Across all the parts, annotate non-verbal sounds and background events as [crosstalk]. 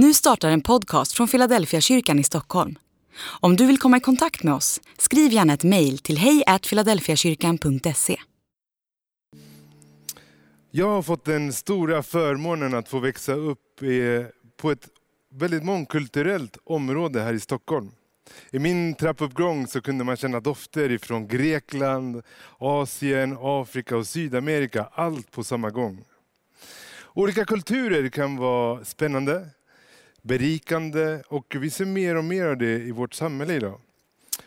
Nu startar en podcast från Philadelphia kyrkan i Stockholm. Om du vill komma i kontakt med oss, skriv gärna ett mejl till hejfiladelfiakyrkan.se. Jag har fått den stora förmånen att få växa upp på ett väldigt mångkulturellt område här i Stockholm. I min trappuppgång så kunde man känna dofter ifrån Grekland, Asien, Afrika och Sydamerika, allt på samma gång. Olika kulturer kan vara spännande, berikande och vi ser mer och mer av det i vårt samhälle idag.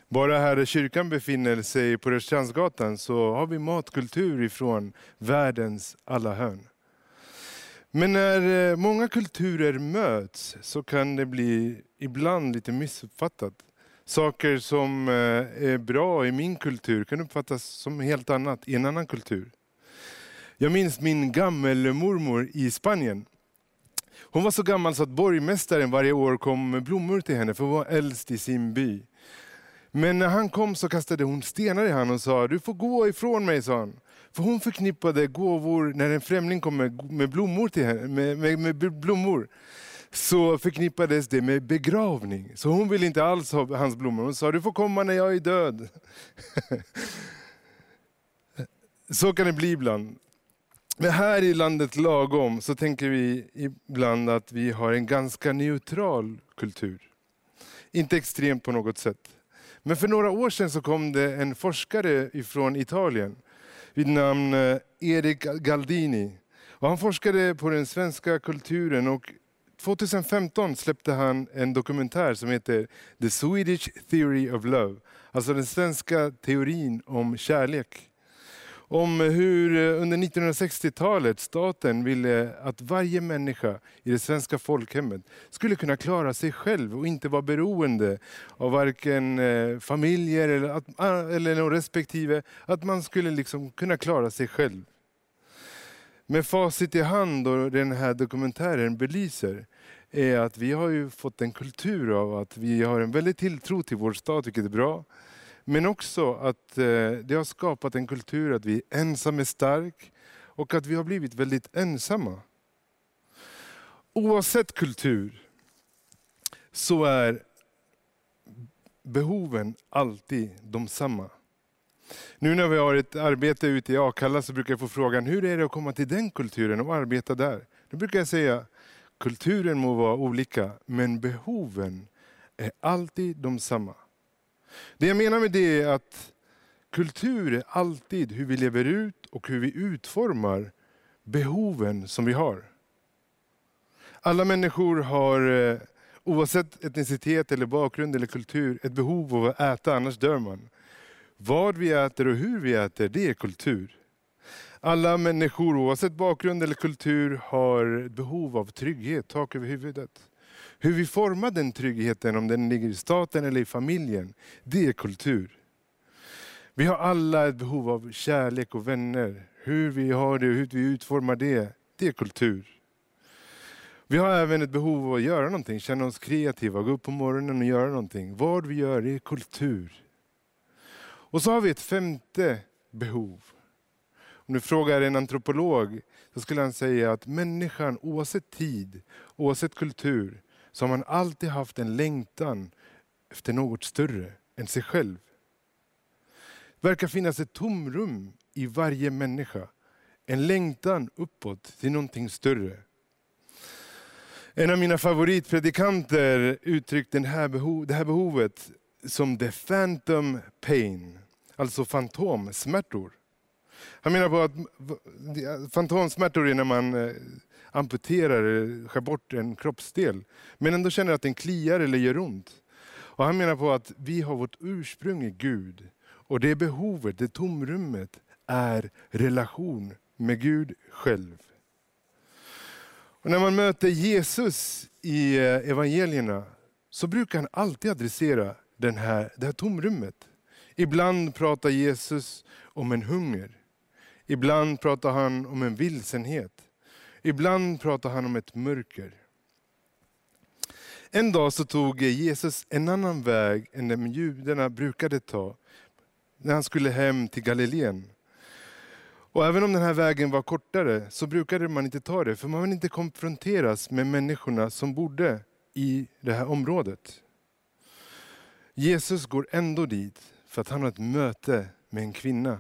Bara här där kyrkan befinner sig på Rörstrandsgatan så har vi matkultur ifrån världens alla hörn. Men när eh, många kulturer möts så kan det bli ibland lite missuppfattat. Saker som eh, är bra i min kultur kan uppfattas som helt annat i en annan kultur. Jag minns min gammelmormor i Spanien. Hon var så gammal så att borgmästaren varje år kom med blommor till henne för hon var äldst i sin by. Men när han kom så kastade hon stenar i honom och sa, du får gå ifrån mig, sa han. För hon förknippade gåvor, när en främling kom med, med blommor till henne, med, med, med blommor, så förknippades det med begravning. Så hon ville inte alls ha hans blommor. Hon sa, du får komma när jag är död. [laughs] så kan det bli ibland. Men här i landet lagom så tänker vi ibland att vi har en ganska neutral kultur. Inte extremt på något sätt. Men för några år sedan så kom det en forskare från Italien vid namn eh, Erik Galdini. Och han forskade på den svenska kulturen och 2015 släppte han en dokumentär som heter The Swedish Theory of Love. Alltså den svenska teorin om kärlek om hur eh, under 1960-talet staten ville att varje människa i det svenska folkhemmet skulle kunna klara sig själv och inte vara beroende av varken eh, familjer eller, att, eller någon respektive. Att man skulle liksom kunna klara sig själv. Med facit i hand och den här dokumentären belyser är att vi har ju fått en kultur av att vi har en väldig tilltro till vår stat, vilket är bra. Men också att eh, det har skapat en kultur att vi är ensam är stark och att vi har blivit väldigt ensamma. Oavsett kultur så är behoven alltid de samma. Nu när vi har ett arbete ute i Akalla så brukar jag få frågan, hur är det att komma till den kulturen och arbeta där? Då brukar jag säga, kulturen må vara olika, men behoven är alltid de samma. Det jag menar med det är att kultur är alltid hur vi lever ut och hur vi utformar behoven som vi har. Alla människor har, eh, oavsett etnicitet, eller bakgrund eller kultur, ett behov av att äta, annars dör man. Vad vi äter och hur vi äter, det är kultur. Alla människor, oavsett bakgrund eller kultur, har ett behov av trygghet, tak över huvudet. Hur vi formar den tryggheten, om den ligger i staten eller i familjen, det är kultur. Vi har alla ett behov av kärlek och vänner. Hur vi har det och hur vi utformar det, det är kultur. Vi har även ett behov av att göra någonting, känna oss kreativa, gå upp på morgonen och göra någonting. Vad vi gör är kultur. Och så har vi ett femte behov. Om du frågar en antropolog så skulle han säga att människan oavsett tid, oavsett kultur, så har man alltid haft en längtan efter något större än sig själv. Det verkar finnas ett tomrum i varje människa. En längtan uppåt till någonting större. En av mina favoritpredikanter uttryckte det här, behov, det här behovet som the phantom pain, alltså fantomsmärtor. Han menar på att fantomsmärtor är när man eh, amputerar eller skär bort en kroppsdel. Men ändå känner att den kliar eller gör ont. Och han menar på att vi har vårt ursprung i Gud. Och det behovet, det tomrummet, är relation med Gud själv. Och när man möter Jesus i eh, evangelierna så brukar han alltid adressera den här, det här tomrummet. Ibland pratar Jesus om en hunger. Ibland pratar han om en vilsenhet. Ibland pratar han om ett mörker. En dag så tog Jesus en annan väg än den judarna brukade ta när han skulle hem till Galileen. Och även om den här vägen var kortare så brukade man inte ta det, för man ville inte konfronteras med människorna som bodde i det här området. Jesus går ändå dit för att han har ett möte med en kvinna.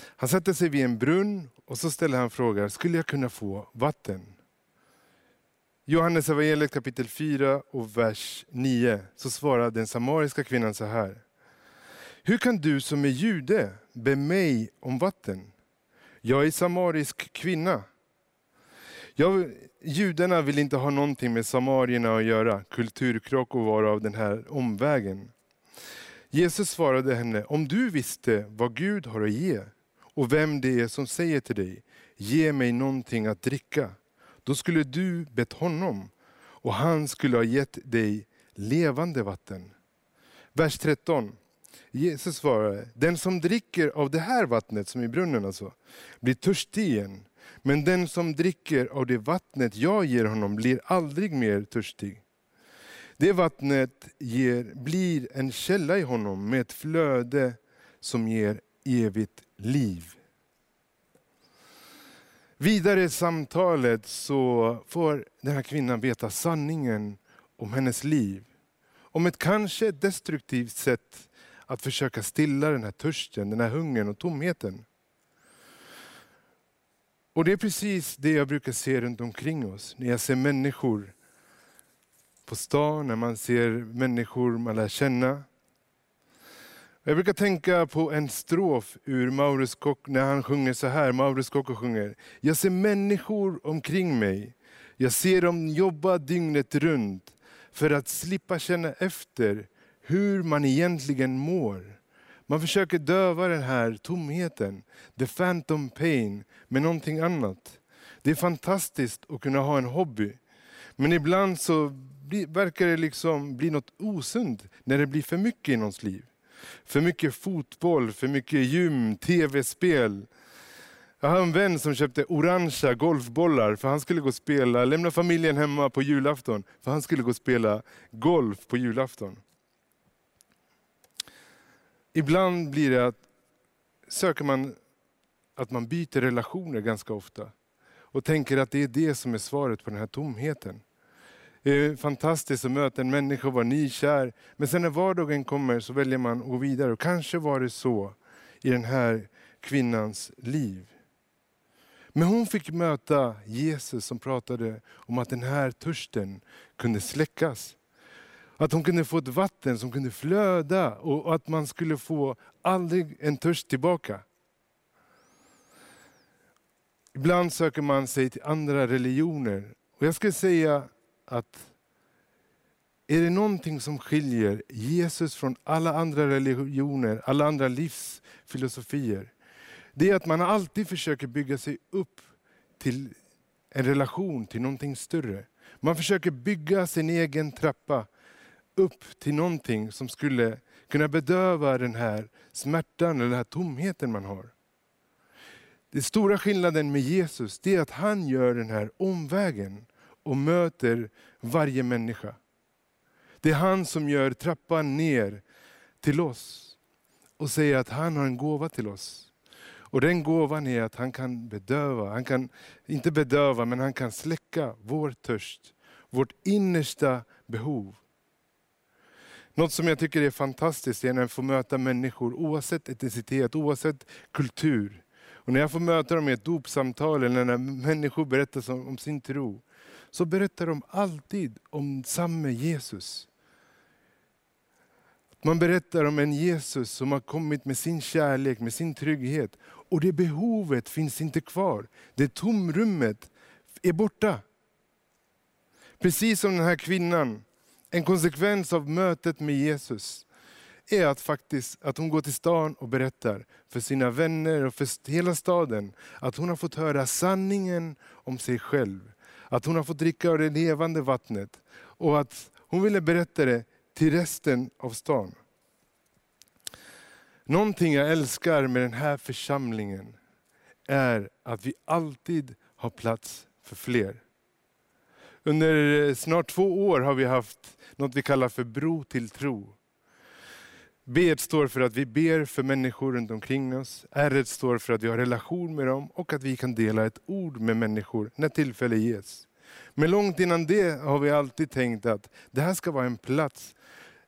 Han sätter sig vid en brunn och så ställer han frågan, skulle jag kunna få vatten? Johannes evangeliet kapitel 4 och vers 9 så svarar den samariska kvinnan så här. Hur kan du som är jude be mig om vatten? Jag är samarisk kvinna. Jag, judarna vill inte ha någonting med samarierna att göra, kulturkrock och vara av den här omvägen. Jesus svarade henne, om du visste vad Gud har att ge och vem det är som säger till dig, ge mig någonting att dricka. Då skulle du bett honom och han skulle ha gett dig levande vatten. Vers 13. Jesus svarade, den som dricker av det här vattnet, som i brunnen alltså, blir törstig igen. Men den som dricker av det vattnet jag ger honom blir aldrig mer törstig. Det vattnet ger, blir en källa i honom med ett flöde som ger evigt liv. Vidare i samtalet så får den här kvinnan veta sanningen om hennes liv. Om ett kanske destruktivt sätt att försöka stilla den här törsten, den här hungern och tomheten. Och det är precis det jag brukar se runt omkring oss. När jag ser människor på stan, när man ser människor man lär känna. Jag brukar tänka på en strof ur Maurus Kock när han sjunger så här. Maurus Kocko sjunger. Jag ser människor omkring mig. Jag ser dem jobba dygnet runt för att slippa känna efter hur man egentligen mår. Man försöker döva den här tomheten, the phantom pain, med någonting annat. Det är fantastiskt att kunna ha en hobby. Men ibland så verkar det liksom bli något osunt när det blir för mycket i någons liv. För mycket fotboll, för mycket gym, tv-spel. Jag har en vän som köpte orangea golfbollar för han skulle gå och spela, lämna familjen hemma på julafton, för han skulle gå och spela golf på julafton. Ibland blir det att söker man att man byter relationer ganska ofta och tänker att det är det som är svaret på den här tomheten. Det är fantastiskt att möta en människa och vara nykär. Men sen när vardagen kommer så väljer man att gå vidare. Och kanske var det så i den här kvinnans liv. Men hon fick möta Jesus som pratade om att den här törsten kunde släckas. Att hon kunde få ett vatten som kunde flöda och att man skulle få aldrig en törst tillbaka. Ibland söker man sig till andra religioner. Och jag skulle säga att är det någonting som skiljer Jesus från alla andra religioner, alla andra livsfilosofier, det är att man alltid försöker bygga sig upp till en relation till någonting större. Man försöker bygga sin egen trappa upp till någonting som skulle kunna bedöva den här smärtan eller den här tomheten man har. Den stora skillnaden med Jesus det är att han gör den här omvägen och möter varje människa. Det är han som gör trappan ner till oss och säger att han har en gåva till oss. Och den gåvan är att han kan bedöva, han kan inte bedöva men han kan släcka vår törst, vårt innersta behov. Något som jag tycker är fantastiskt är när jag får möta människor oavsett etnicitet, oavsett kultur. Och när jag får möta dem i ett dopsamtal eller när människor berättar om sin tro så berättar de alltid om samme Jesus. Man berättar om en Jesus som har kommit med sin kärlek, med sin trygghet. Och det behovet finns inte kvar. Det tomrummet är borta. Precis som den här kvinnan, en konsekvens av mötet med Jesus är att, faktiskt, att hon går till stan och berättar för sina vänner och för hela staden att hon har fått höra sanningen om sig själv. Att hon har fått dricka av det levande vattnet och att hon ville berätta det till resten av stan. Någonting jag älskar med den här församlingen är att vi alltid har plats för fler. Under snart två år har vi haft något vi kallar för Bro till tro. B står för att vi ber för människor runt omkring oss. R står för att vi har relation med dem och att vi kan dela ett ord med människor när tillfälle ges. Men långt innan det har vi alltid tänkt att det här ska vara en plats,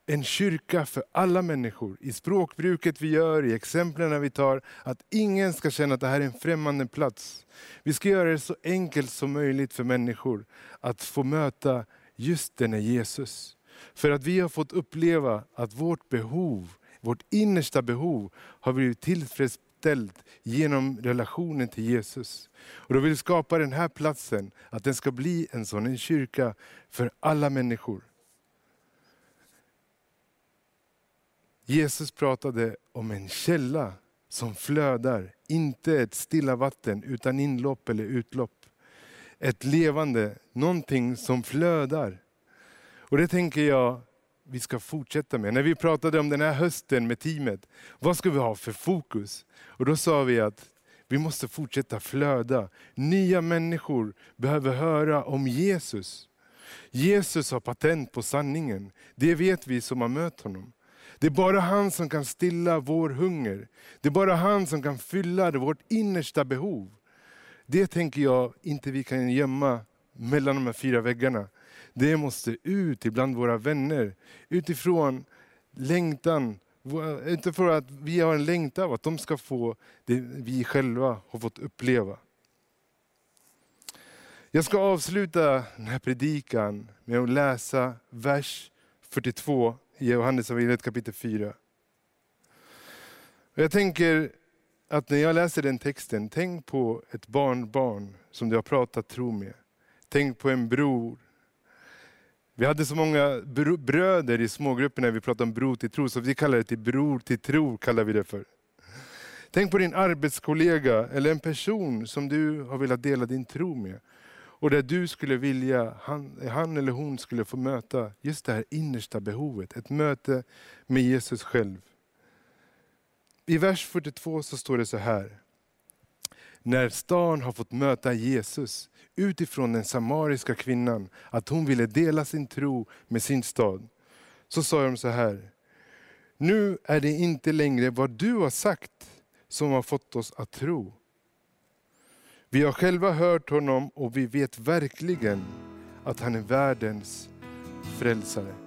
en kyrka för alla människor. I språkbruket vi gör, i exemplen vi tar, att ingen ska känna att det här är en främmande plats. Vi ska göra det så enkelt som möjligt för människor att få möta just denne Jesus. För att vi har fått uppleva att vårt behov, vårt innersta behov har blivit tillfredsställt genom relationen till Jesus. Och då vill vi skapa den här platsen, att den ska bli en sån en kyrka för alla människor. Jesus pratade om en källa som flödar, inte ett stilla vatten utan inlopp eller utlopp. Ett levande, någonting som flödar. Och det tänker jag vi ska fortsätta med. När vi pratade om den här hösten med teamet, vad ska vi ha för fokus? Och då sa vi att vi måste fortsätta flöda. Nya människor behöver höra om Jesus. Jesus har patent på sanningen. Det vet vi som har mött honom. Det är bara han som kan stilla vår hunger. Det är bara han som kan fylla vårt innersta behov. Det tänker jag inte vi kan gömma mellan de här fyra väggarna. Det måste ut ibland våra vänner. Utifrån längtan, utifrån att vi har en längtan av att de ska få det vi själva har fått uppleva. Jag ska avsluta den här predikan med att läsa vers 42 i Johannes kapitel 4. Jag tänker att när jag läser den texten, tänk på ett barnbarn som du har pratat tro med. Tänk på en bror vi hade så många bröder i smågrupper när vi pratade om bro till tro, så vi kallar det till bror till tro. kallar vi det för. Tänk på din arbetskollega eller en person som du har velat dela din tro med. Och där du skulle vilja, han, han eller hon skulle få möta just det här innersta behovet. Ett möte med Jesus själv. I vers 42 så står det så här. När stan har fått möta Jesus utifrån den samariska kvinnan, att hon ville dela sin tro med sin stad. Så sa de så här, nu är det inte längre vad du har sagt som har fått oss att tro. Vi har själva hört honom och vi vet verkligen att han är världens frälsare.